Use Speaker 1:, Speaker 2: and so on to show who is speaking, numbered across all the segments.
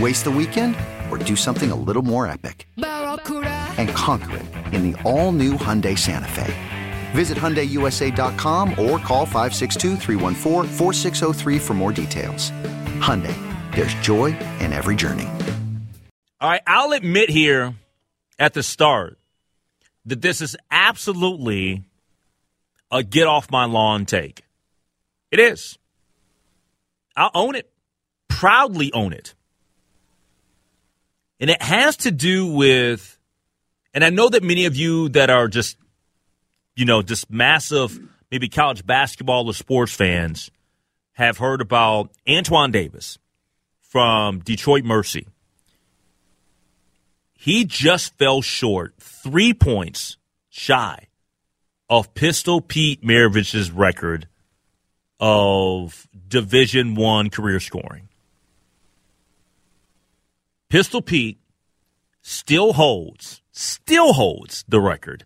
Speaker 1: Waste the weekend or do something a little more epic? And conquer it in the all new Hyundai Santa Fe. Visit HyundaiUSA.com or call 562 for more details. Hyundai, there's joy in every journey.
Speaker 2: All right, I'll admit here at the start that this is absolutely a get off my lawn take. It is. I'll own it. Proudly own it. And it has to do with, and I know that many of you that are just, you know, just massive, maybe college basketball or sports fans have heard about Antoine Davis from Detroit Mercy. He just fell short, three points shy of Pistol Pete Maravich's record of Division One career scoring. Pistol Pete still holds, still holds the record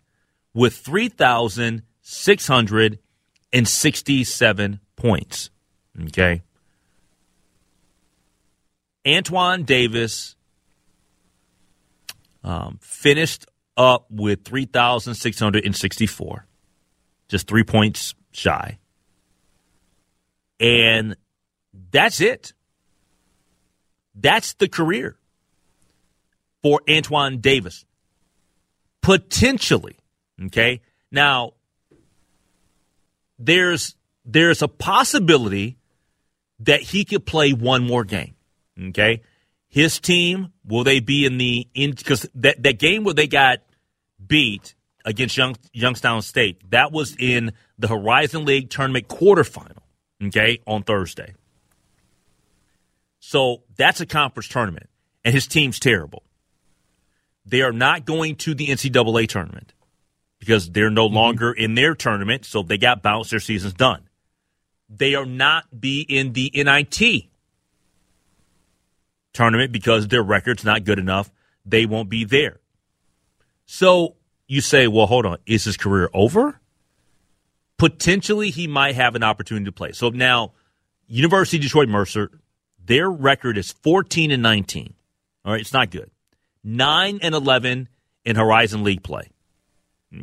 Speaker 2: with 3,667 points. Okay. Antoine Davis um, finished up with 3,664, just three points shy. And that's it. That's the career for Antoine Davis. Potentially. Okay. Now, there's there's a possibility that he could play one more game. Okay. His team, will they be in the in because that, that game where they got beat against Young, Youngstown State, that was in the Horizon League tournament quarterfinal, okay, on Thursday. So that's a conference tournament, and his team's terrible. They are not going to the NCAA tournament because they're no mm-hmm. longer in their tournament, so they got bounced. Their season's done. They are not be in the NIT tournament because their record's not good enough. They won't be there. So you say, well, hold on, is his career over? Potentially, he might have an opportunity to play. So now, University of Detroit Mercy, their record is 14 and 19. All right, it's not good. 9 and 11 in Horizon League play.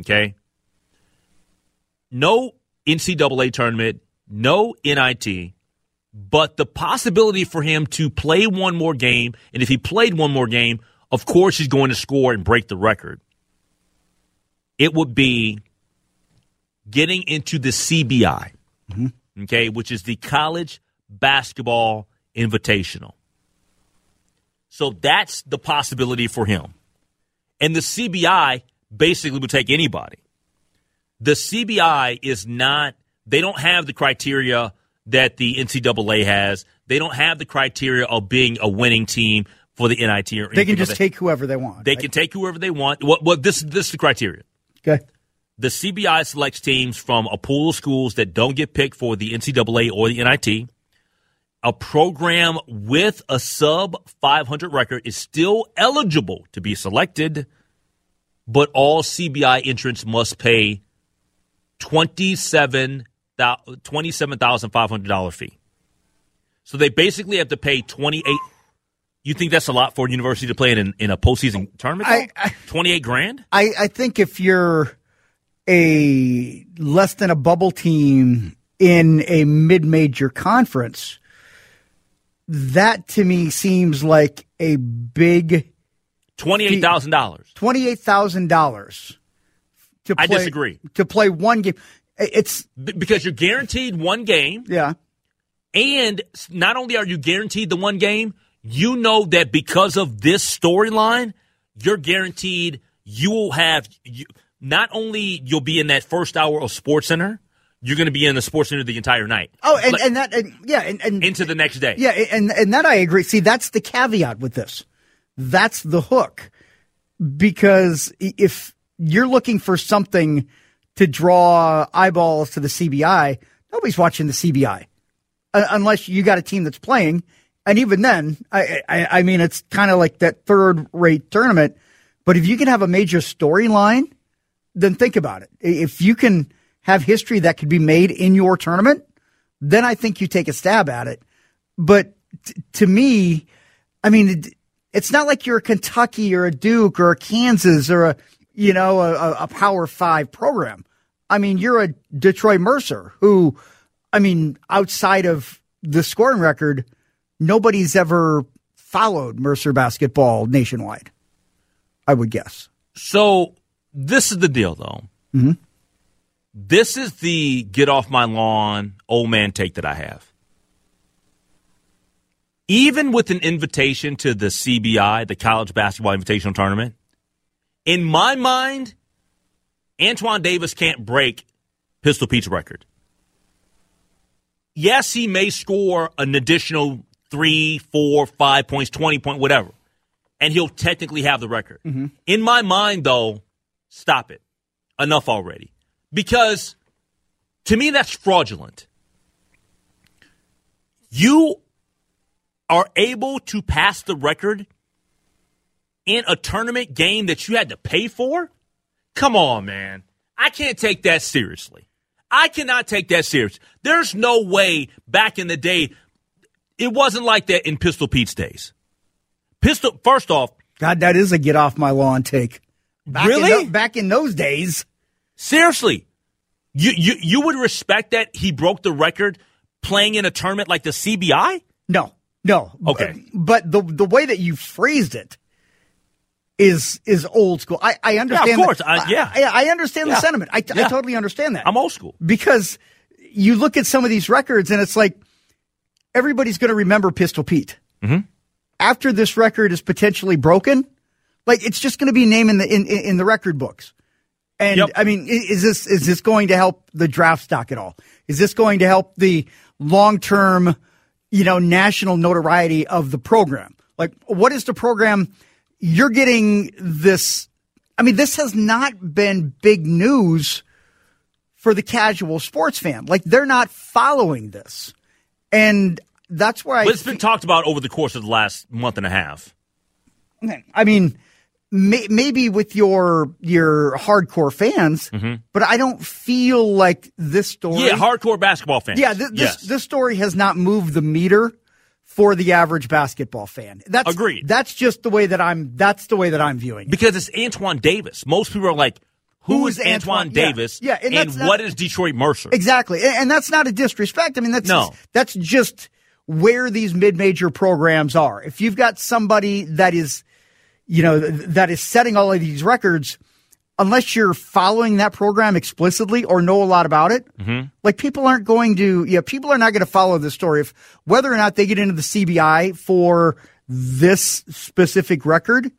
Speaker 2: Okay? No NCAA tournament, no NIT, but the possibility for him to play one more game, and if he played one more game, of course he's going to score and break the record. It would be getting into the CBI, mm-hmm. okay, which is the College Basketball Invitational. So that's the possibility for him. And the CBI basically would take anybody. The CBI is not, they don't have the criteria that the NCAA has. They don't have the criteria of being a winning team for the NIT. Or
Speaker 3: they can just take whoever they want.
Speaker 2: They right? can take whoever they want. Well, well, this, this is the criteria.
Speaker 3: Okay.
Speaker 2: The CBI selects teams from a pool of schools that don't get picked for the NCAA or the NIT a program with a sub 500 record is still eligible to be selected, but all CBI entrants must pay $27,500 fee. So they basically have to pay twenty eight. You think that's a lot for a university to play in in a postseason tournament?
Speaker 3: I- I-
Speaker 2: Twenty eight grand.
Speaker 3: I, I think if you're a less than a bubble team in a mid-major conference, that to me seems like a big
Speaker 2: Twenty eight thousand dollars.
Speaker 3: twenty-eight thousand dollars to play.
Speaker 2: I disagree.
Speaker 3: To play one game, it's
Speaker 2: Because you're guaranteed one game,
Speaker 3: yeah.
Speaker 2: and not only are you guaranteed the one game, you know that because of this storyline, you're guaranteed you will have you, not only you'll be in that first hour of Sports Center, you're going to be in the Sports Center the entire night.
Speaker 3: Oh, and,
Speaker 2: Like,
Speaker 3: and that and, yeah, and, and
Speaker 2: into the next day.
Speaker 3: Yeah, and and that I agree. See, that's the caveat with this. That's the hook. Because if you're looking for something to draw eyeballs to the CBI, nobody's watching the CBI uh, unless you got a team that's playing. And even then, I I, I mean, it's kind of like that third rate tournament. But if you can have a major storyline, then think about it. If you can have history that could be made in your tournament, then I think you take a stab at it. But t- to me, I mean, it, it's not like you're a Kentucky or a Duke or a Kansas or a, you know, a, a Power Five program. I mean, you're a Detroit Mercy who, I mean, outside of the scoring record, nobody's ever followed Mercy basketball nationwide. I would guess.
Speaker 2: So this is the deal, though. Mm-hmm. This is the get off my lawn, old man take that I have. Even with an invitation to the CBI, the College Basketball Invitational Tournament, in my mind, Antoine Davis can't break Pistol Pete's record. Yes, he may score an additional three, four, five points, 20 point, whatever and he'll technically have the record. Mm-hmm. In my mind, though, stop it. Enough already. Because to me, that's fraudulent. You are able to pass the record in a tournament game that you had to pay for? Come on, man. I can't take that seriously. I cannot take that serious. There's no way back in the day, it wasn't like that in Pistol Pete's days. Pistol, first off,
Speaker 3: God, that is a get off my lawn take. Back
Speaker 2: Really?
Speaker 3: In tho- back in those days.
Speaker 2: seriously, you, you, you would respect that he broke the record playing in a tournament like the CBI?
Speaker 3: No, no.
Speaker 2: Okay.
Speaker 3: But the the way that you phrased it is is old school. I, I understand.
Speaker 2: course.
Speaker 3: that-
Speaker 2: I- yeah.
Speaker 3: I, I understand
Speaker 2: Yeah.
Speaker 3: the sentiment. I, I totally understand that.
Speaker 2: I'm old school.
Speaker 3: because you look at some of these records and it's like everybody's going to remember Pistol Pete.
Speaker 2: Mm-hmm.
Speaker 3: After this record is potentially broken, like it's just going to be named in the in in the record books. And
Speaker 2: Yep.
Speaker 3: I mean, is this is this going to help the draft stock at all? Is this going to help the long term, you know, national notoriety of the program? Like, what is the program? You're getting this. I mean, this has not been big news for the casual sports fan. Like, they're not following this, and that's why I.
Speaker 2: But it's been talked about over the course of the last month and a half.
Speaker 3: I mean, may, maybe with your your hardcore fans, but I don't feel like this story.
Speaker 2: Mm-hmm. Yeah, hardcore basketball fans.
Speaker 3: Yeah, this,
Speaker 2: yes.
Speaker 3: this story has not moved the meter for the average basketball fan. That's
Speaker 2: Agreed.
Speaker 3: That's just the way that I'm. That's the way that I'm viewing it.
Speaker 2: because it's Antoine Davis. Most people are like,
Speaker 3: Who
Speaker 2: Who
Speaker 3: is
Speaker 2: is
Speaker 3: Antoine-
Speaker 2: Antoine. Davis?
Speaker 3: Yeah, and
Speaker 2: and,
Speaker 3: not-
Speaker 2: what is Detroit Mercy?
Speaker 3: Exactly, and, and that's not a disrespect. I mean, that's
Speaker 2: No.
Speaker 3: that's just where these mid-major programs are. If you've got somebody that is, you know, that is setting all of these records, unless you're following that program explicitly or know a lot about it, mm-hmm. like people aren't going to, yeah, people are not going to follow this story. If whether or not they get into the CBI for this specific record,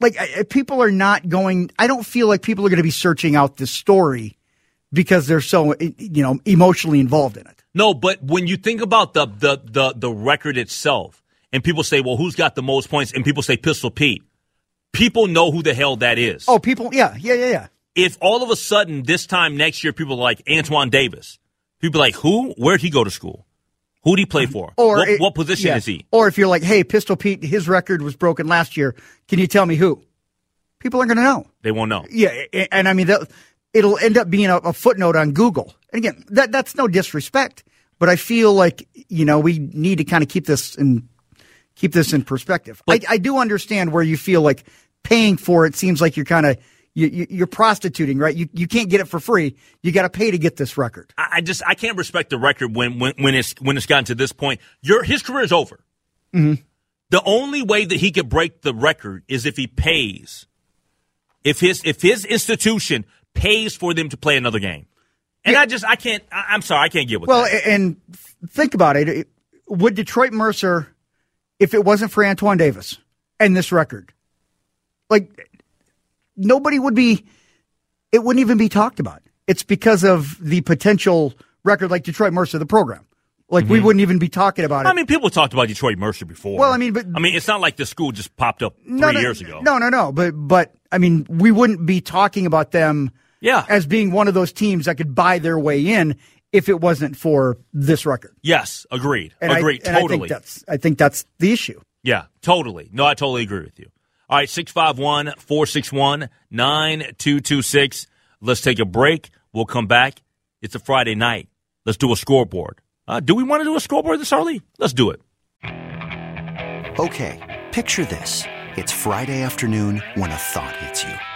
Speaker 3: like I- people are not going. I don't feel like people are going to be searching out this story because they're so eh, you know emotionally involved in it.
Speaker 2: No, but when you think about the the the the record itself, and people say, "Well, who's got the most points?" and people say Pistol Pete, people know who the hell that is.
Speaker 3: Oh, people, yeah, yeah, yeah, yeah.
Speaker 2: if all of a sudden this time next year people are like Antoine Davis, people are like who? Where'd he go to school? Who'd he play mm-hmm. for?
Speaker 3: Or
Speaker 2: what,
Speaker 3: it-
Speaker 2: what position
Speaker 3: yeah.
Speaker 2: is he?
Speaker 3: Or if you're like, hey, Pistol Pete, his record was broken last year. Can you tell me who? People aren't going to know.
Speaker 2: They won't know.
Speaker 3: Yeah, and I mean that it'll end up being a, a footnote on Google. And again, that that's no disrespect, but I feel like you know we need to kind of keep this in keep this in perspective. I, I do understand where you feel like paying for it seems like you're kind of you, you, are prostituting, right? You you can't get it for free. You got to pay to get this record.
Speaker 2: I, I, just I can't respect the record when when when it's when it's gotten to this point. Your his career is over.
Speaker 3: Mm-hmm.
Speaker 2: The only way that he could break the record is if he pays. If his if his institution pays for them to play another game. And yeah. I just I can't I, am sorry I can't get with
Speaker 3: well,
Speaker 2: that.
Speaker 3: Well, and think about it. Would Detroit Mercy if it wasn't for Antoine Davis and this record? Like nobody would be it wouldn't even be talked about. It's because of the potential record like Detroit Mercy the program. Like mm-hmm. we wouldn't even be talking about it.
Speaker 2: I mean, people talked about Detroit Mercy before.
Speaker 3: Well, I mean, but
Speaker 2: I mean, it's not like the school just popped up three
Speaker 3: no, no,
Speaker 2: years ago.
Speaker 3: No, no, no. But but I mean, we wouldn't be talking about them.
Speaker 2: Yeah.
Speaker 3: as being one of those teams that could buy their way in if it wasn't for this record.
Speaker 2: Yes, agreed.
Speaker 3: And
Speaker 2: agreed.
Speaker 3: I,
Speaker 2: totally.
Speaker 3: I think that's I think that's the issue.
Speaker 2: Yeah, totally. No, I totally agree with you. All right, 651 461 9226. Let's take a break. We'll come back. It's a Friday night. Let's do a scoreboard. Uh, do we want to do a scoreboard this early? Let's do it.
Speaker 1: Okay, picture this. It's Friday afternoon when a thought hits you.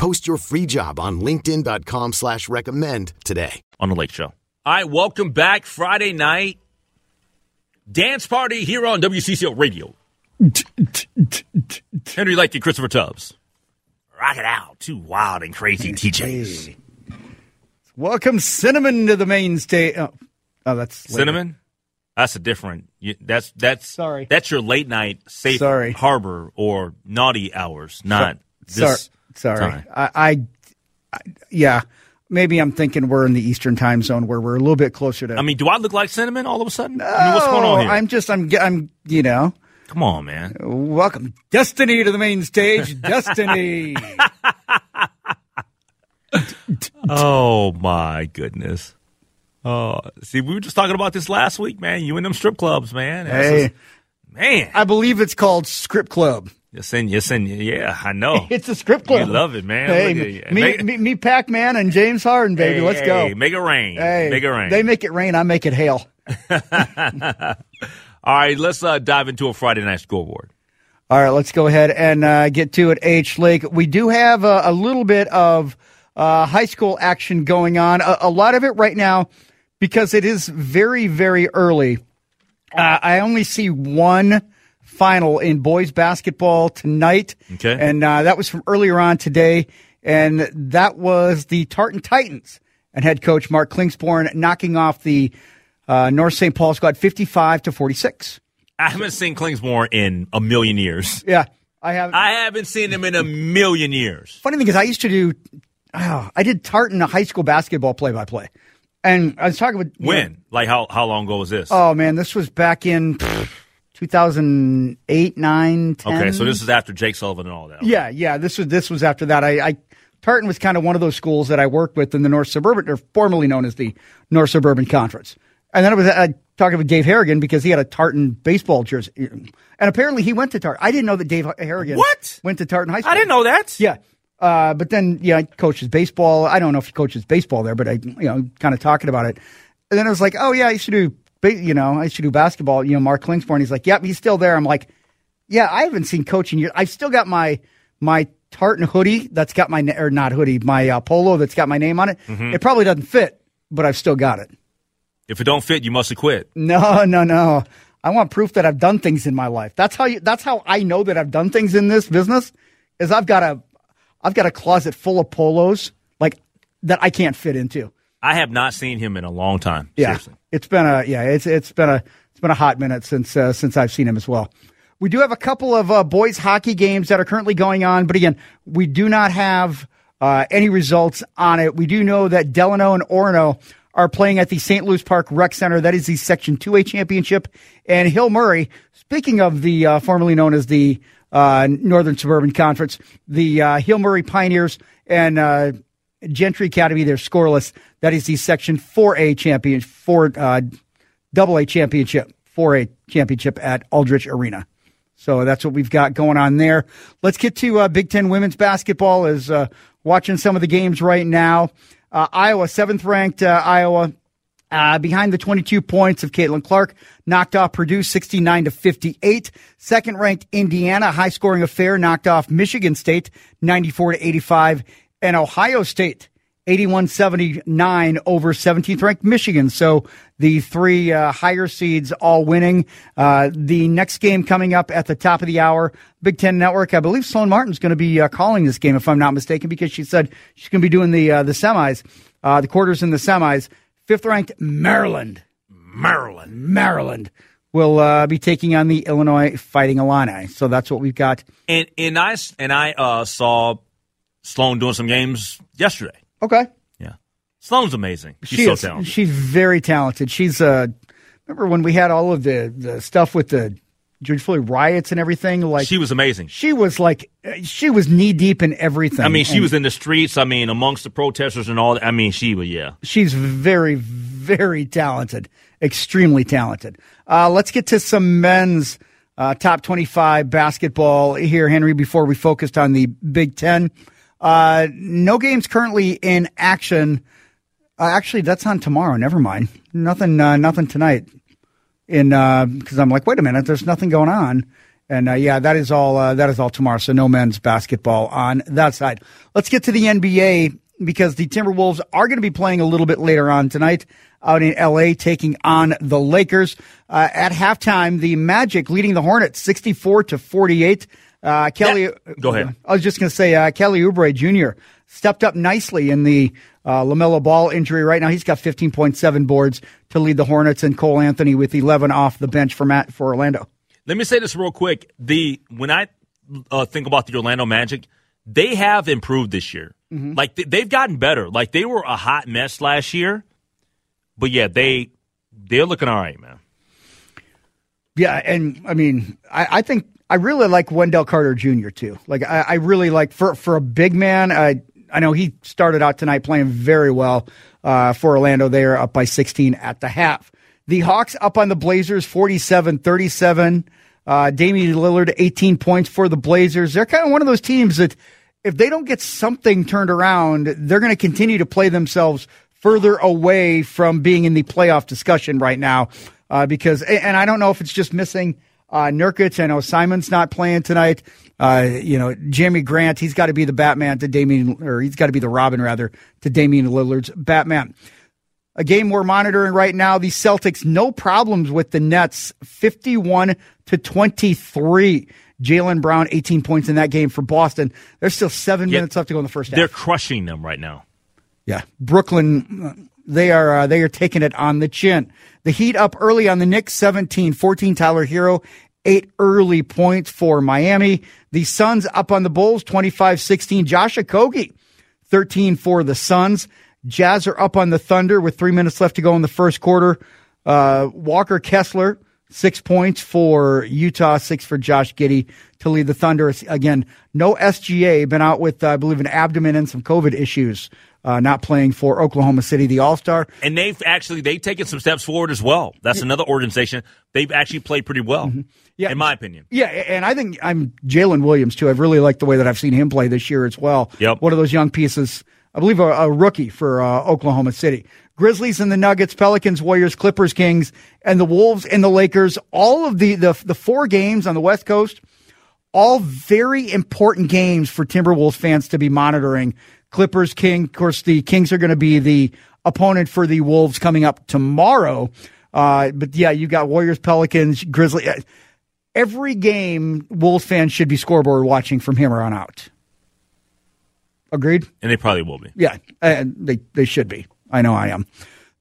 Speaker 4: Post your free job on LinkedIn.com slash recommend today.
Speaker 2: On the Lake Show. All right, welcome back. Friday night. Dance party here on WCCO Radio. Henry Lake and Christopher Tubbs. Rock it out. Two wild and crazy TJs.
Speaker 3: Welcome Cinnamon to the main stage. Oh, oh that's
Speaker 2: later. Cinnamon? That's a different. That's that's
Speaker 3: sorry.
Speaker 2: That's your late night safe
Speaker 3: sorry.
Speaker 2: harbor or naughty hours, not so, this.
Speaker 3: Sorry, I, I, I, yeah. Maybe I'm thinking we're in the Eastern Time Zone where we're a little bit closer to.
Speaker 2: I mean, do I look like cinnamon all of a sudden?
Speaker 3: No,
Speaker 2: I mean, what's going on here?
Speaker 3: I'm just, I'm, I'm, you know.
Speaker 2: Come on, man.
Speaker 3: Welcome, Destiny, to the main stage. Destiny.
Speaker 2: oh my goodness. Oh, see, we were just talking about this last week, man. You and them strip clubs, man.
Speaker 3: Hey,
Speaker 2: man.
Speaker 3: I believe it's called Script Club.
Speaker 2: Yes, and yes, and yeah, I know.
Speaker 3: it's a script club.
Speaker 2: You love it, man.
Speaker 3: Hey, me, make, me, me, Pac Man, and James Harden, baby.
Speaker 2: Hey,
Speaker 3: Let's
Speaker 2: go.
Speaker 3: Hey,
Speaker 2: make it rain.
Speaker 3: Hey,
Speaker 2: make it rain.
Speaker 3: They make it rain. I make it hail.
Speaker 2: All right, let's uh, dive into a Friday night scoreboard.
Speaker 3: All right, let's go ahead and uh, get to it. H Lake. We do have a, a little bit of uh, high school action going on. A, a, lot of it right now because it is very, very early. Uh, I only see one final in boys basketball tonight.
Speaker 2: Okay.
Speaker 3: And uh, that was from earlier on today. And that was the Tartan Titans and head coach Mark Klingsborn knocking off the uh, North St. Paul squad 55 to 46.
Speaker 2: I haven't seen Klingsborn in a million years.
Speaker 3: Yeah. I haven't.
Speaker 2: I haven't seen him in a million years.
Speaker 3: Funny thing is, I used to do. Oh, I did Tartan high school basketball play by play, and I was talking with
Speaker 2: When? Like how how long ago was this?
Speaker 3: Oh man, this was back in pff, 2008, 9, 10.
Speaker 2: okay, so this is after Jake Sullivan and all that.
Speaker 3: Yeah, yeah. This was this was after that. I, I Tartan was kind of one of those schools that I worked with in the North Suburban, or formerly known as the North Suburban Conference. And then I was uh, talking with Dave Harrigan because he had a Tartan baseball jersey, and apparently he went to Tartan. I didn't know that Dave Harrigan
Speaker 2: What?
Speaker 3: went to Tartan High School.
Speaker 2: I didn't know that.
Speaker 3: Yeah. Uh, but then, yeah, he coaches baseball. I don't know if he coaches baseball there, but I, you know, kind of talking about it. And then I was like, oh, yeah, I used to do, you know, I used to do basketball. You know, Mark Klingsborn, he's like, yep, he's still there. I'm like, yeah, I haven't seen coaching years. I've still got my, my tartan hoodie that's got my, or not hoodie, my uh, polo that's got my name on it. It probably doesn't fit, but I've still got it.
Speaker 2: If it don't fit, you must have quit.
Speaker 3: No, no, no. I want proof that I've done things in my life. That's how you, that's how I know that I've done things in this business is I've got a, I've got a closet full of polos like that I can't fit into.
Speaker 2: I have not seen him in a long time.
Speaker 3: Yeah.
Speaker 2: Seriously.
Speaker 3: It's been a, yeah, it's, it's been a, it's been a hot minute since, uh, since I've seen him as well. We do have a couple of uh, boys hockey games that are currently going on, but again, we do not have uh, any results on it. We do know that Delano and Orono are playing at the St. Louis Park Rec Center. That is the Section 2A championship. And Hill Murray, speaking of the uh, formerly known as the uh, Northern Suburban Conference, the uh, Hill Murray Pioneers and uh, Gentry Academy, they're scoreless. That is the Section 4A champion, four, uh, double A championship, 4A championship at Aldrich Arena. So that's what we've got going on there. Let's get to uh, Big Ten women's basketball. Is uh, watching some of the games right now. Uh, Iowa, seventh ranked uh, Iowa, uh, behind the 22 points of Caitlin Clark, knocked off Purdue 69 to 58. Second ranked Indiana, high scoring affair, knocked off Michigan State 94 to 85, and Ohio State 81 79 over 17th ranked Michigan. So the three uh, higher seeds all winning. Uh, the next game coming up at the top of the hour, Big Ten Network. I believe Sloan Martin's going to be uh, calling this game, if I'm not mistaken, because she said she's going to be doing the uh, the semis, uh, the quarters and the semis. Fifth ranked Maryland.
Speaker 2: Maryland.
Speaker 3: Maryland will uh, be taking on the Illinois Fighting Illini. So that's what we've got.
Speaker 2: And and I and I uh, saw Sloan doing some games yesterday.
Speaker 3: Okay.
Speaker 2: Yeah, Sloan's amazing. She's
Speaker 3: she
Speaker 2: so
Speaker 3: is.
Speaker 2: talented.
Speaker 3: She's very talented. She's uh remember when we had all of the, the stuff with the George Floyd riots and everything? Like
Speaker 2: she was amazing.
Speaker 3: she was like she was knee deep in everything.
Speaker 2: I mean, she
Speaker 3: And
Speaker 2: was in the streets. I mean, amongst the protesters and all. that. I mean, she was yeah.
Speaker 3: she's very, very talented, extremely talented. Uh, let's get to some men's uh, top 25 basketball here, Henry, before we focused on the Big Ten. Uh, no games currently in action. Uh, actually, that's on tomorrow. Never mind. Nothing, uh, nothing tonight. In because I'm like, wait a minute, there's nothing going on. And uh, yeah, that is all. Uh, that is all tomorrow. So no men's basketball on that side. Let's get to the NBA because the Timberwolves are going to be playing a little bit later on tonight out in LA, taking on the Lakers. Uh, at halftime, the Magic leading the Hornets, 64 to 48. Uh, Kelly,
Speaker 2: Yeah. Go ahead.
Speaker 3: I was just going to say uh, Kelly Oubre Jr. stepped up nicely in the uh, LaMelo Ball injury. Right now, he's got 15.7 boards to lead the Hornets, and Cole Anthony with 11 off the bench for Matt for Orlando.
Speaker 2: Let me say this real quick. The when I uh, think about the Orlando Magic, they have improved this year. Like they, they've gotten better. Like they were a hot mess last year, but yeah, they they're looking all right, man.
Speaker 3: Yeah, and I mean, I, I think I really like Wendell Carter Jr. too. Like I, I really like for for a big man. I I know he started out tonight playing very well uh, for Orlando. They are up by 16 at the half. The Hawks up on the Blazers 47-37. Uh, Damian Lillard 18 points for the Blazers. They're kind of one of those teams that if they don't get something turned around, they're going to continue to play themselves further away from being in the playoff discussion right now. Uh, because, and I don't know if it's just missing uh, Nurkic. I know Simon's not playing tonight. Uh, you know, Jerami Grant, he's got to be the Batman to Damian, or he's got to be the Robin rather to Damian Lillard's Batman. A game we're monitoring right now, the Celtics, no problems with the Nets, 51 to 23. Jaylen Brown, 18 points in that game for Boston. There's still seven minutes left to go in the first
Speaker 2: They're crushing them right now.
Speaker 3: Yeah, Brooklyn, they are uh, they are taking it on the chin. The Heat up early on the Knicks, 17-14. Tyler Herro, eight early points for Miami. The Suns up on the Bulls, 25 16. Josh Okogie, 13 for the Suns. Jazz are up on the Thunder with three minutes left to go in the first quarter. Uh, Walker Kessler, six points for Utah, six for Josh Giddey to lead the Thunder. Again, no SGA, been out with, uh, I believe, an abdomen and some COVID issues. Uh, not playing for Oklahoma City, the All Star,
Speaker 2: and they've actually they've taken some steps forward as well. That's another organization they've actually played pretty well, mm-hmm. yeah, in my opinion.
Speaker 3: Yeah, and I think I'm Jalen Williams too. I've really liked the way that I've seen him play this year as well.
Speaker 2: Yep,
Speaker 3: one of those young pieces. I believe a, a rookie for uh, Oklahoma City. Grizzlies and the Nuggets, Pelicans, Warriors, Clippers, Kings, and the Wolves and the Lakers. All of the, the, the four games on the West Coast, all very important games for Timberwolves fans to be monitoring. Clippers, King, of course, the Kings are going to be the opponent for the Wolves coming up tomorrow. Uh, but yeah, you got Warriors, Pelicans, Grizzlies. Every game Wolves fans should be scoreboard watching from here on out. Agreed?
Speaker 2: And they probably will be.
Speaker 3: Yeah, and they, they should be. I know I am.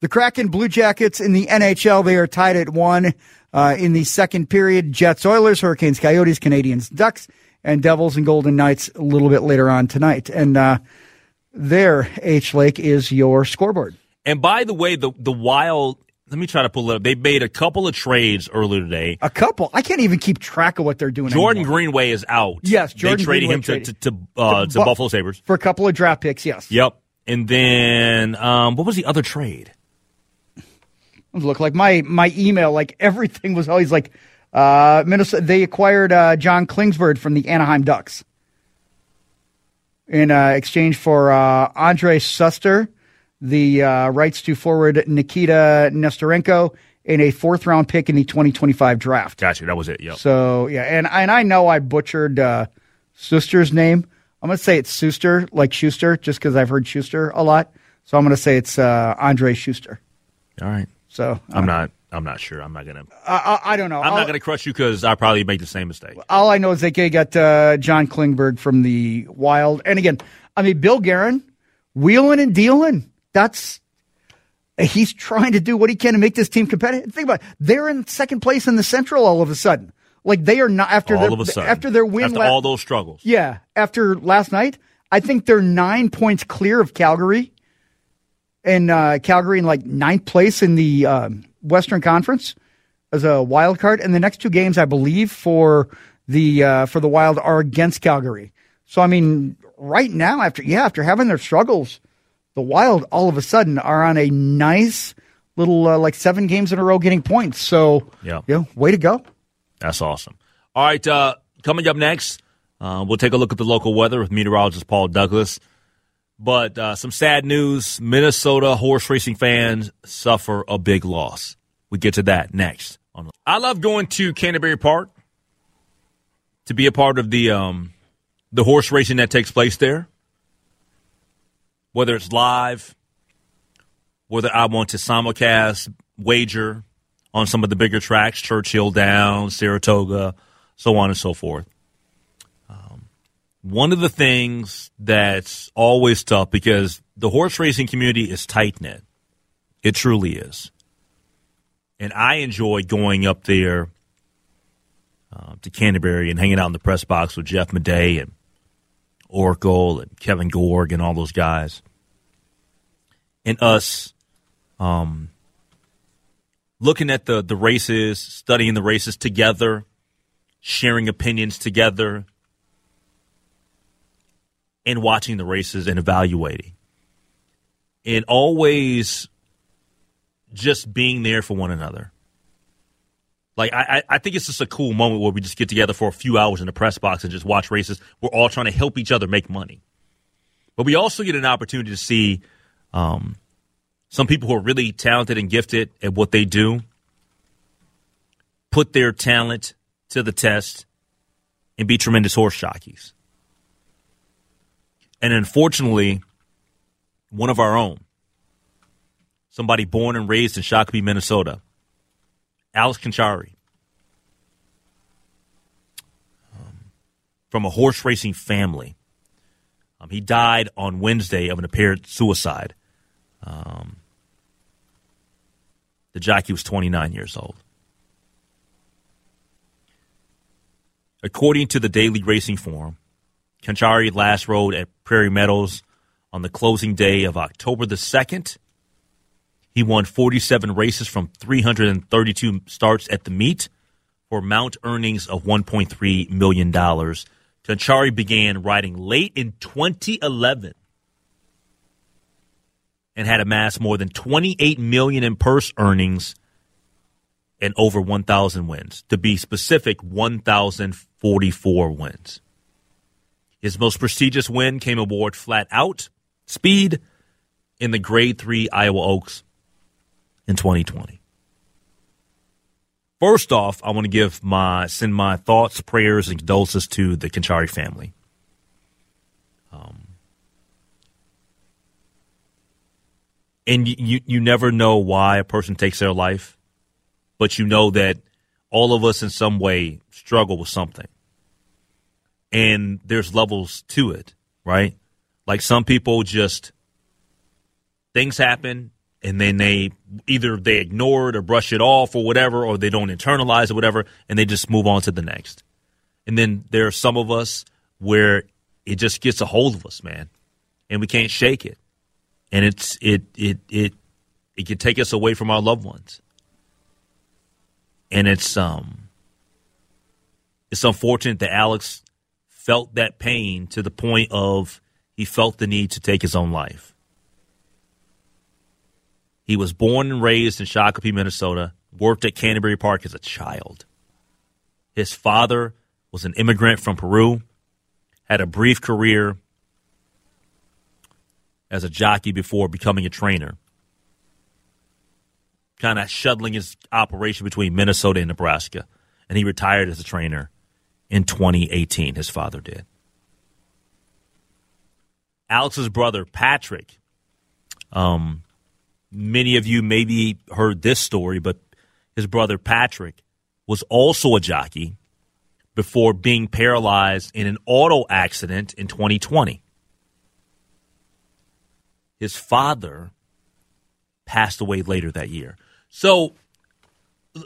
Speaker 3: The Kraken Blue Jackets in the NHL, they are tied at one uh, in the second period. Jets, Oilers, Hurricanes, Coyotes, Canadiens, Ducks, and Devils and Golden Knights a little bit later on tonight. And uh, there, H Lake, is your scoreboard.
Speaker 2: And by the way, the the Wild. Let me try to pull it up. They made a couple of trades earlier today.
Speaker 3: A couple. I can't even keep track of what they're doing.
Speaker 2: Jordan
Speaker 3: anymore.
Speaker 2: Greenway is out.
Speaker 3: Yes, Jordan
Speaker 2: they traded
Speaker 3: Greenway
Speaker 2: him
Speaker 3: traded.
Speaker 2: to to, to, uh, to, to Buffalo Sabres
Speaker 3: for a couple of draft picks. Yes.
Speaker 2: Yep. And then um, what was the other trade?
Speaker 3: Look like my my email, like everything was always like uh, Minnesota. They acquired uh, John Klingberg from the Anaheim Ducks in uh, exchange for uh, Andre Suster, the uh, rights to forward Nikita Nesterenko, in a fourth round pick in the 2025 draft.
Speaker 2: Gotcha. That was it. Yep.
Speaker 3: So yeah, and and I know I butchered uh, Suster's name. I'm going to say it's Suster, like Schuster, just because I've heard Schuster a lot. So I'm going to say it's uh, Andre Schuster.
Speaker 2: All right.
Speaker 3: So
Speaker 2: I'm not. I'm not sure. I'm not gonna.
Speaker 3: I, I, I don't know.
Speaker 2: I'm I'll, not gonna crush you because I probably make the same mistake.
Speaker 3: All I know is they got uh, John Klingberg from the Wild, and again, I mean Bill Guerin, wheeling and dealing. That's he's trying to do what he can to make this team competitive. Think about it. They're in second place in the Central all of a sudden. Like they are not after
Speaker 2: all
Speaker 3: their,
Speaker 2: of a sudden,
Speaker 3: after their win
Speaker 2: after all those struggles.
Speaker 3: Yeah, after last night, I think they're nine points clear of Calgary, and uh, Calgary in like ninth place in the uh, Western Conference as a wild card. And the next two games, I believe, for the uh, for the Wild are against Calgary. So I mean, right now, after yeah, after having their struggles, the Wild all of a sudden are on a nice little uh, like seven games in a row getting points. So
Speaker 2: yeah,
Speaker 3: yeah, way to go.
Speaker 2: That's awesome. All right, uh, coming up next, uh, we'll take a look at the local weather with meteorologist Paul Douglas. But uh, some sad news Minnesota horse racing fans suffer a big loss. We get to that next. I love going to Canterbury Park to be a part of the um, the horse racing that takes place there. Whether it's live, whether I want to simulcast, wager, on some of the bigger tracks, Churchill Downs, Saratoga, so on and so forth. One of the things that's always tough because the horse racing community is tight knit. It truly is. And I enjoy going up there uh, to Canterbury and hanging out in the press box with Jeff Madey and Oracle and Kevin Gorg and all those guys. And us um, looking at the the races, studying the races together, sharing opinions together, and watching the races and evaluating. And always just being there for one another. Like I, I think it's just a cool moment where we just get together for a few hours in the press box and just watch races. We're all trying to help each other make money, but we also get an opportunity to see um, some people who are really talented and gifted at what they do put their talent to the test and be tremendous horse jockeys. And unfortunately, one of our own, somebody born and raised in Shakopee, Minnesota, Alex Canchari, um, from a horse racing family. Um, he died on Wednesday of an apparent suicide. Um, the jockey was 29 years old. According to the Daily Racing Form, Canchari last rode at Prairie Meadows on the closing day of October the 2nd. He won 47 races from 332 starts at the meet for mount earnings of $1.3 million. Canchari began riding late in 2011 and had amassed more than 28 million in purse earnings and over 1,000 wins. To be specific, 1,044 wins. His most prestigious win came aboard flat out speed in the Grade 3 Iowa Oaks in 2020. First off, I want to give my send my thoughts, prayers, and condolences to the Canchari family. Um, and you you never know why a person takes their life, but you know that all of us in some way struggle with something, and there's levels to it, right? Like some people just things happen and then they either they ignore it or brush it off or whatever, or they don't internalize or whatever, and they just move on to the next. And then there are some of us where it just gets a hold of us, man, and we can't shake it, and it's it it it it can take us away from our loved ones, and it's um it's unfortunate that Alex felt that pain to the point of he felt the need to take his own life. He was born and raised in Shakopee, Minnesota, worked at Canterbury Park as a child. His father was an immigrant from Peru, had a brief career as a jockey before becoming a trainer, kind of shuttling his operation between Minnesota and Nebraska. And he retired as a trainer in 2018, his father did. Alex's brother, Patrick, um, many of you maybe heard this story, but his brother Patrick was also a jockey before being paralyzed in an auto accident in 2020. His father passed away later that year. So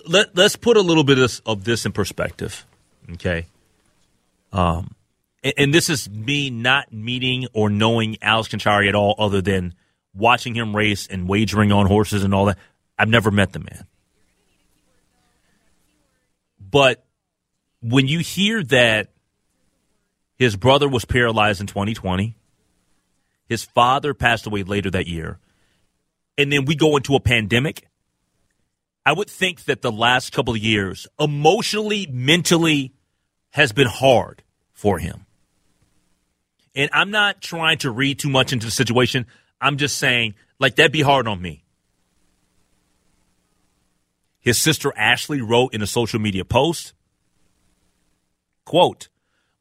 Speaker 2: let, us put a little bit of, of, this in perspective, okay? Um, and, and, this is me not meeting or knowing Alex Canchari at all, other than watching him race and wagering on horses and all that. I've never met the man. But when you hear that his brother was paralyzed in 2020, his father passed away later that year, and then we go into a pandemic, I would think that the last couple of years, emotionally, mentally, has been hard for him. And I'm not trying to read too much into the situation. I'm just saying, like, that'd be hard on me. His sister Ashley wrote in a social media post, quote,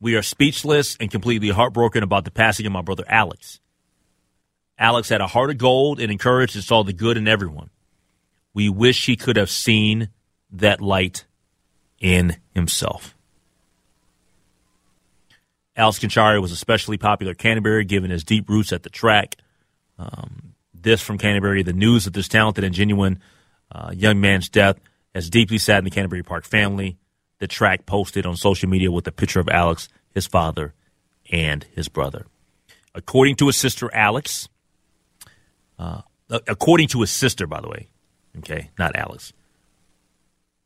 Speaker 2: We are speechless and completely heartbroken about the passing of my brother Alex. Alex had a heart of gold and encouraged and saw the good in everyone. We wish he could have seen that light in himself. Alex Canchari was especially popular at Canterbury given his deep roots at the track um, this from Canterbury. The news of this talented and genuine uh, young man's death has deeply saddened the Canterbury Park family. The track posted on social media with a picture of Alex, his father, and his brother. According to his sister Alex, uh, according to his sister, by the way, okay, not Alex.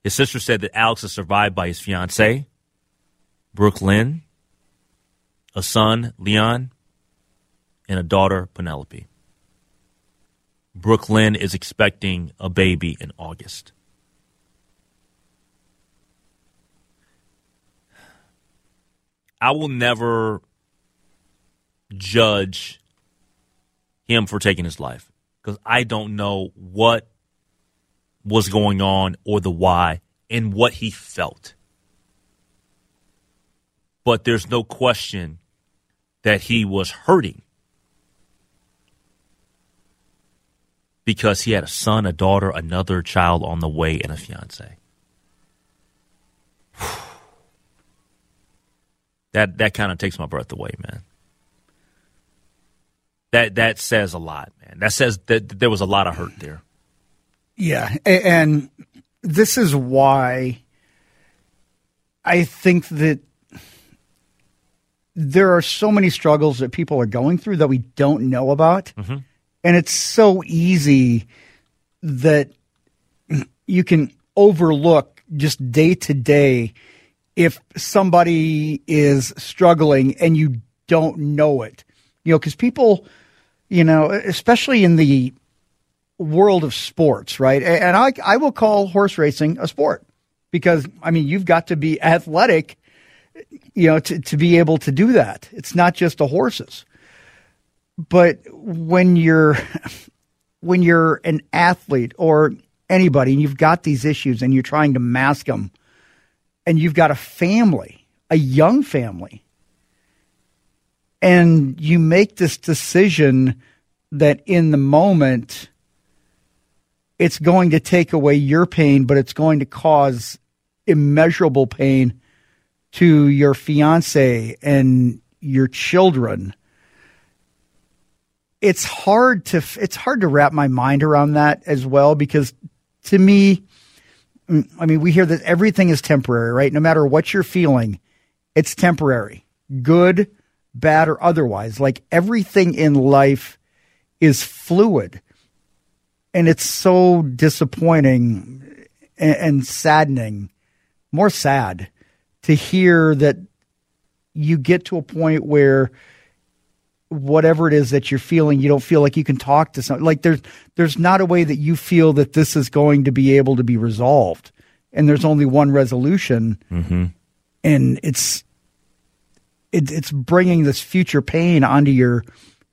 Speaker 2: His sister said that Alex is survived by his fiancee, Brooke Lynn, a son, Leon, and a daughter, Penelope. Brooklyn is expecting a baby in August. I will never judge him for taking his life because I don't know what was going on or the why and what he felt. But there's no question that he was hurting. because he had a son, a daughter, another child on the way, and a fiance. that that kind of takes my breath away, man. That that says a lot, man. That says that, there was a lot of hurt there.
Speaker 3: Yeah, and this is why I think that there are so many struggles that people are going through that we don't know about.
Speaker 2: Mm-hmm.
Speaker 3: And it's so easy that you can overlook just day to day if somebody is struggling and you don't know it. You know, because people, you know, especially in the world of sports, right? And I, I will call horse racing a sport because, I mean, you've got to be athletic, you know, to, to be able to do that. It's not just the horses. But when you're when you're an athlete or anybody and you've got these issues and you're trying to mask them and you've got a family, a young family, and you make this decision that in the moment it's going to take away your pain, but it's going to cause immeasurable pain to your fiance and your children. It's hard to it's hard to wrap my mind around that as well because to me mm, I mean we hear that everything is temporary, right? No matter what you're feeling, it's temporary. Good, bad or otherwise. Like everything in life is fluid and it's so disappointing and, and saddening, more sad to hear that you get to a point where whatever it is that you're feeling, you don't feel like you can talk to someone. Like there's there's not a way that you feel that this is going to be able to be resolved, and there's only one resolution,
Speaker 2: mm-hmm.
Speaker 3: and it's it, it's bringing this future pain onto your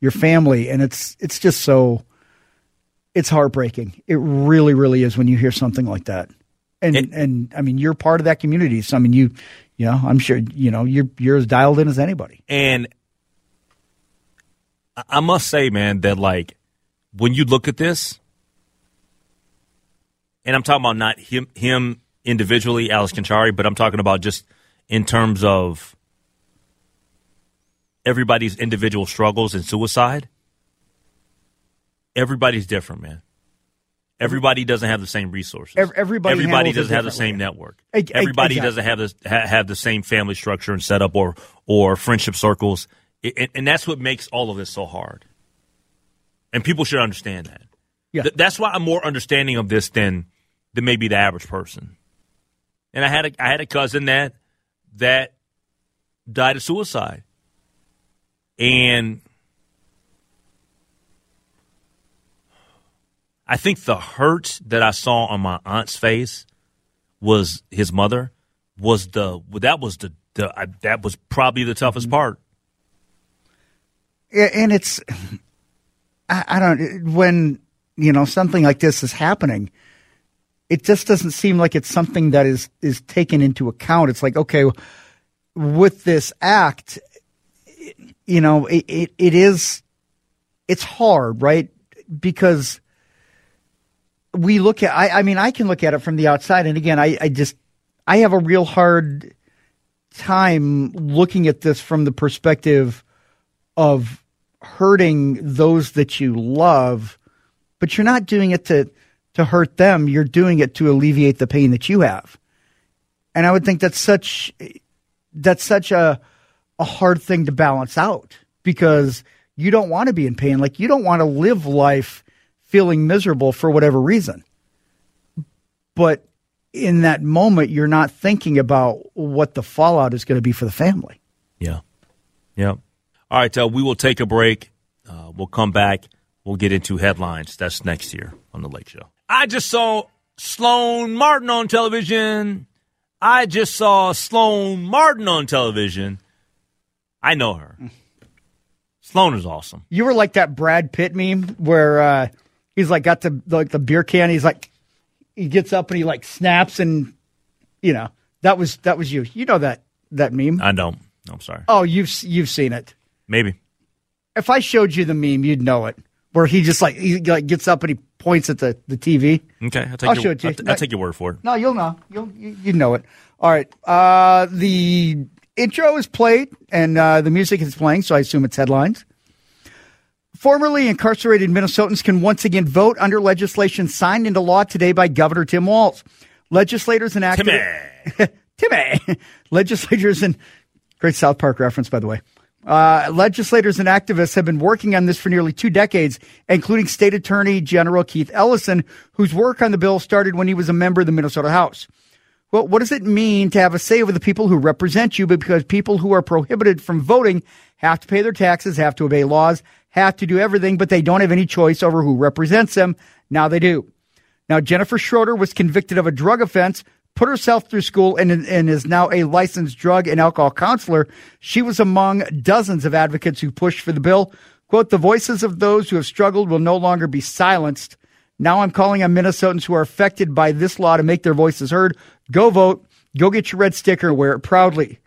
Speaker 3: your family, and it's it's just so it's heartbreaking. It really, really is when you hear something like that. And
Speaker 2: It-
Speaker 3: and I mean, you're part of that community. So I mean, you you know, I'm sure you know you're you're as dialed in as anybody.
Speaker 2: And I- must say, man, that like when you look at this, and I'm talking about not him him individually, Alex Conchari, but I'm talking about just in terms of everybody's individual struggles and suicide. Everybody's different, man. Everybody doesn't have the same resources.
Speaker 3: Ev- everybody
Speaker 2: everybody doesn't have the same network.
Speaker 3: E-
Speaker 2: Everybody
Speaker 3: exactly.
Speaker 2: doesn't have this ha- have the same family structure and setup or or friendship circles, I- and, and that's what makes all of this so hard. And people should understand that.
Speaker 3: Yeah.
Speaker 2: Th- that's why I'm more understanding of this than than maybe the average person. And I had a I had a cousin that that died of suicide, and I think the hurt that I saw on my aunt's face was his mother was the that was the, the I, that was probably the toughest mm-hmm. part.
Speaker 3: Yeah, and it's I, I don't when you know something like this is happening it just doesn't seem like it's something that is is taken into account. It's like okay with this act you know it, it, it is it's hard right? Because we look at I, I mean i can look at it from the outside and again I, I just i have a real hard time looking at this from the perspective of hurting those that you love, but you're not doing it to to hurt them. You're doing it to alleviate the pain that you have. And I would think that's such that's such a a hard thing to balance out because you don't want to be in pain. Like you don't want to live life feeling miserable for whatever reason. But in that moment, you're not thinking about what the fallout is going to be for the family.
Speaker 2: Yeah. Yeah. All right. Uh, we will take a break. Uh, we'll come back. We'll get into headlines. That's next year on The Lake Show. I just saw Sloan Martin on television. I just saw Sloan Martin on television. I know her. Sloan is awesome.
Speaker 3: You were like that Brad Pitt meme where uh, he's like got the like the beer can. He's like he gets up and he like snaps and you know that was that was you. You know that that meme.
Speaker 2: I don't. I'm sorry.
Speaker 3: oh, you've you've seen it.
Speaker 2: Maybe.
Speaker 3: If I showed you the meme, you'd know it. Where he just like he like gets up and he points at the the TV.
Speaker 2: Okay. I'll take,
Speaker 3: I'll
Speaker 2: your,
Speaker 3: show it to you.
Speaker 2: I'll, I'll take your word for it.
Speaker 3: No, you'll know. You'll you, you know it. All right. Uh, the intro is played and uh, the music is playing, so I assume it's headlines. Formerly incarcerated Minnesotans can once again vote under legislation signed into law today by Governor Tim Walz. Legislators enacted
Speaker 2: Timmy.
Speaker 3: Timmy. Legislators and great South Park reference, by the way. Uh, legislators and activists have been working on this for nearly two decades, including State Attorney General Keith Ellison, whose work on the bill started when he was a member of the Minnesota House. Well, what does it mean to have a say over the people who represent you? Because people who are prohibited from voting have to pay their taxes, have to obey laws, have to do everything, but they don't have any choice over who represents them. Now they do. Now, Jennifer Schroeder was convicted of a drug offense, put herself through school, and, and is now a licensed drug and alcohol counselor. She was among dozens of advocates who pushed for the bill. Quote, the voices of those who have struggled will no longer be silenced. Now I'm calling on Minnesotans who are affected by this law to make their voices heard. Go vote. Go get your red sticker and wear it proudly.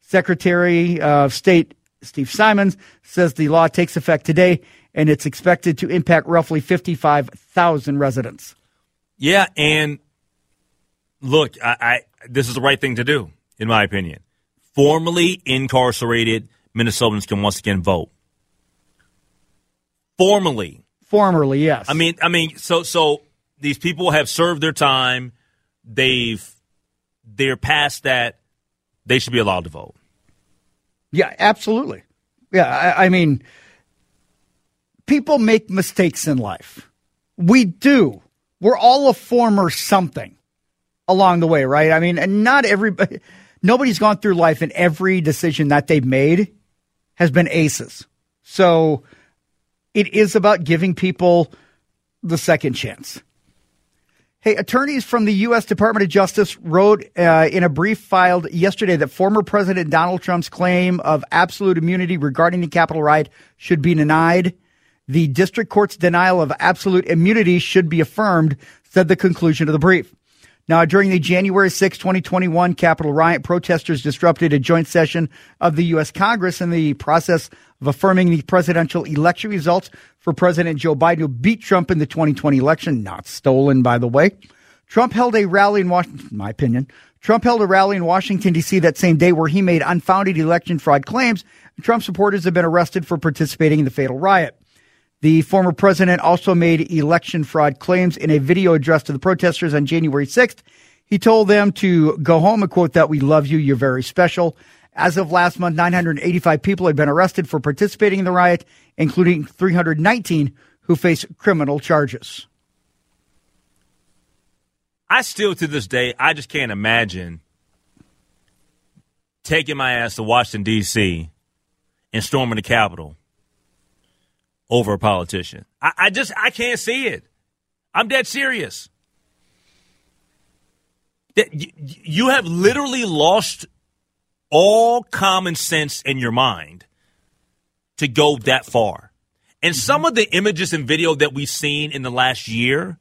Speaker 3: Secretary of State Steve Simons says the law takes effect today and it's expected to impact roughly 55,000 residents.
Speaker 2: Yeah, and look, I, I, this is the right thing to do, in my opinion. Formerly incarcerated Minnesotans can once again vote. Formerly.
Speaker 3: Formerly, yes.
Speaker 2: I mean, I mean, so so these people have served their time. They've they're past that. They should be allowed to vote.
Speaker 3: Yeah, absolutely. Yeah, I, I mean, people make mistakes in life. We do. We're all a former something along the way, right? I mean, and not everybody, nobody's gone through life and every decision that they've made has been aces. So it is about giving people the second chance. Hey, attorneys from the U.S. Department of Justice wrote uh, in a brief filed yesterday that former President Donald Trump's claim of absolute immunity regarding the Capitol riot should be denied. The district court's denial of absolute immunity should be affirmed, said the conclusion of the brief. Now, during the January 6, 2021 Capitol riot, protesters disrupted a joint session of the U.S. Congress in the process of affirming the presidential election results for President Joe Biden, who beat Trump in the 2020 election, not stolen, by the way. Trump held a rally in Washington, in my opinion. Trump held a rally in Washington, D.C. that same day where he made unfounded election fraud claims. Trump supporters have been arrested for participating in the fatal riot. The former president also made election fraud claims in a video addressed to the protesters on January 6th. He told them to go home and quote that we love you. You're very special. As of last month, 985 people had been arrested for participating in the riot, including 319 who face criminal charges.
Speaker 2: I still, to this day, I just can't imagine taking my ass to Washington, D.C. and storming the Capitol over a politician. I, I just, I can't see it. I'm dead serious. You have literally lost all common sense in your mind to go that far. And mm-hmm. some of the images and video that we've seen in the last year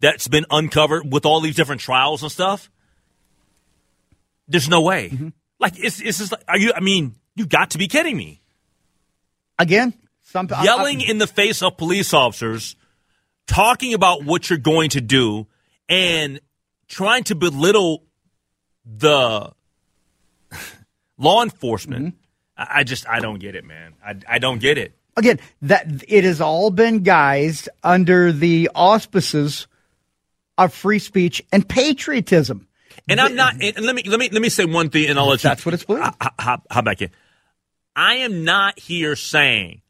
Speaker 2: that's been uncovered with all these different trials and stuff, there's no way. Mm-hmm. Like, it's, it's just like, are you, I mean, you got to be kidding me.
Speaker 3: Again,
Speaker 2: some, yelling I, I, in the face of police officers, talking about what you're going to do, and trying to belittle the law enforcement. Mm-hmm. I, just I don't get it, man. I, I don't get it.
Speaker 3: Again, that it has all been guised under the auspices of free speech and patriotism.
Speaker 2: And I'm not. And let me let me let me say one thing, and I'll let
Speaker 3: That's what it's.
Speaker 2: How, how back in? I am not here saying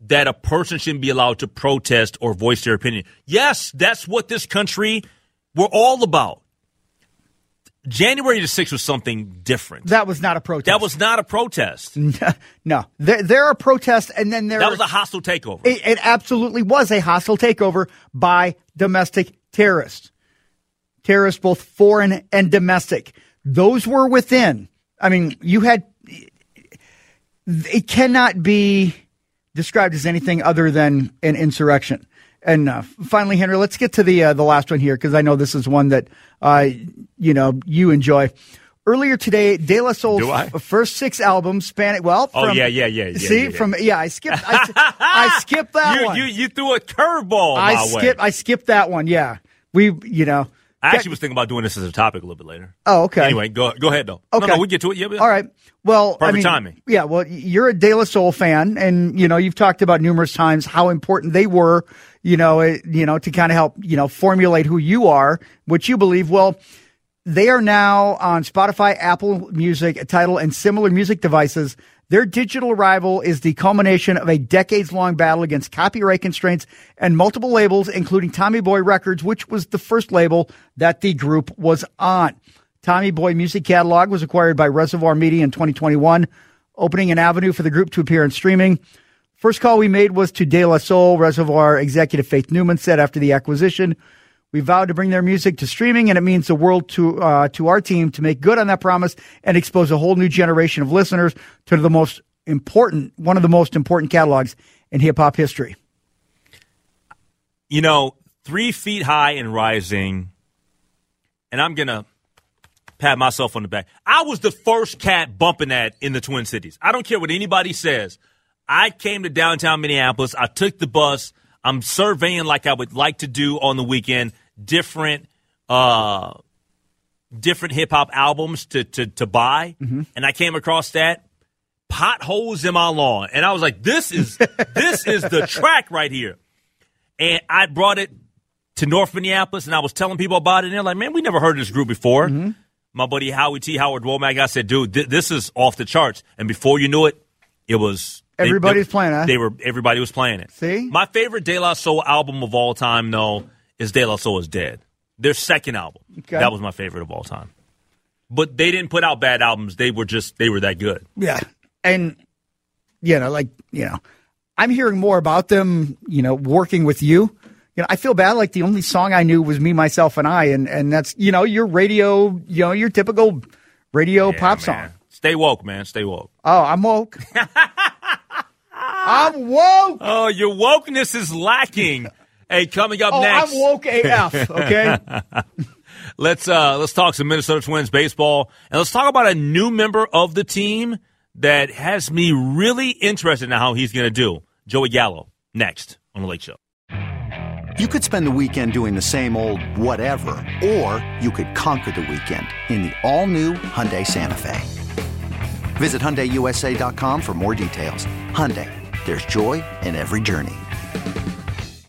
Speaker 2: that a person shouldn't be allowed to protest or voice their opinion. Yes, that's what this country we're all about. January the 6th was something different.
Speaker 3: That was not a protest.
Speaker 2: That was not a protest.
Speaker 3: no. There, there are protests, and then there
Speaker 2: That was a hostile takeover.
Speaker 3: It, it absolutely was a hostile takeover by domestic terrorists. Terrorists, both foreign and domestic. Those were within. I mean, you had. It cannot be described as anything other than an insurrection. And uh, finally, Henry, let's get to the uh, the last one here because I know this is one that uh, you know you enjoy. Earlier today, De La Soul's f- first six albums span well.
Speaker 2: Oh, from, oh yeah, yeah, yeah. yeah
Speaker 3: see,
Speaker 2: yeah, yeah.
Speaker 3: from yeah, I skipped. I, I skipped that
Speaker 2: you,
Speaker 3: one.
Speaker 2: You you threw a curveball.
Speaker 3: I skipped. I skipped that one. Yeah, we you know.
Speaker 2: I actually was thinking about doing this as a topic a little bit later.
Speaker 3: Oh, okay.
Speaker 2: Anyway, go go ahead though. Okay, no, no, we get to it. Yeah.
Speaker 3: All right. Well,
Speaker 2: perfect
Speaker 3: I mean,
Speaker 2: timing.
Speaker 3: Yeah. Well, you're a De La Soul fan, and you know you've talked about numerous times how important they were. You know, eh, you know to kind of help you know formulate who you are, what you believe. Well, they are now on Spotify, Apple Music, Tidal, and similar music devices. Their digital arrival is the culmination of a decades long battle against copyright constraints and multiple labels, including Tommy Boy Records, which was the first label that the group was on. Tommy Boy Music Catalog was acquired by Reservoir Media in 2021, opening an avenue for the group to appear in streaming. First call we made was to De La Soul, Reservoir executive Faith Newman said after the acquisition. We vowed to bring their music to streaming, and it means the world to uh, to our team to make good on that promise and expose a whole new generation of listeners to the most important, one of the most important catalogs in hip hop history.
Speaker 2: You know, three feet high and rising, and I'm gonna pat myself on the back. I was the first cat bumping that in the Twin Cities. I don't care what anybody says. I came to downtown Minneapolis. I took the bus. I'm surveying like I would like to do on the weekend, different uh, different hip hop albums to to to buy, mm-hmm. and I came across that potholes in my lawn, and I was like, "This is this is the track right here," and I brought it to North Minneapolis, and I was telling people about it, and they're like, "Man, we never heard of this group before." Mm-hmm. My buddy Howie T. Howard Womack, I said, "Dude, th- this is off the charts," and before you knew it, it was
Speaker 3: Everybody's
Speaker 2: they,
Speaker 3: playing, huh?
Speaker 2: They were everybody was playing it.
Speaker 3: See?
Speaker 2: My favorite De La Soul album of all time, though, is De La Soul is Dead. Their second album. Okay. That was my favorite of all time. But they didn't put out bad albums. They were just they were that good.
Speaker 3: Yeah. And you know, like, you know, I'm hearing more about them, you know, working with you. You know, I feel bad like the only song I knew was Me, Myself and I and and that's, you know, your radio, you know, your typical radio yeah, pop man. song.
Speaker 2: Stay woke, man. Stay woke.
Speaker 3: Oh, I'm woke. I'm woke.
Speaker 2: Oh, your wokeness is lacking. hey, coming up
Speaker 3: oh,
Speaker 2: next.
Speaker 3: I'm woke AF. Okay.
Speaker 2: let's uh let's talk some Minnesota Twins baseball and let's talk about a new member of the team that has me really interested in how he's going to do. Joey Gallo next on the Lake Show.
Speaker 1: You could spend the weekend doing the same old whatever, or you could conquer the weekend in the all-new Hyundai Santa Fe. Visit HyundaiUSA.com for more details. Hyundai, there's joy in every journey.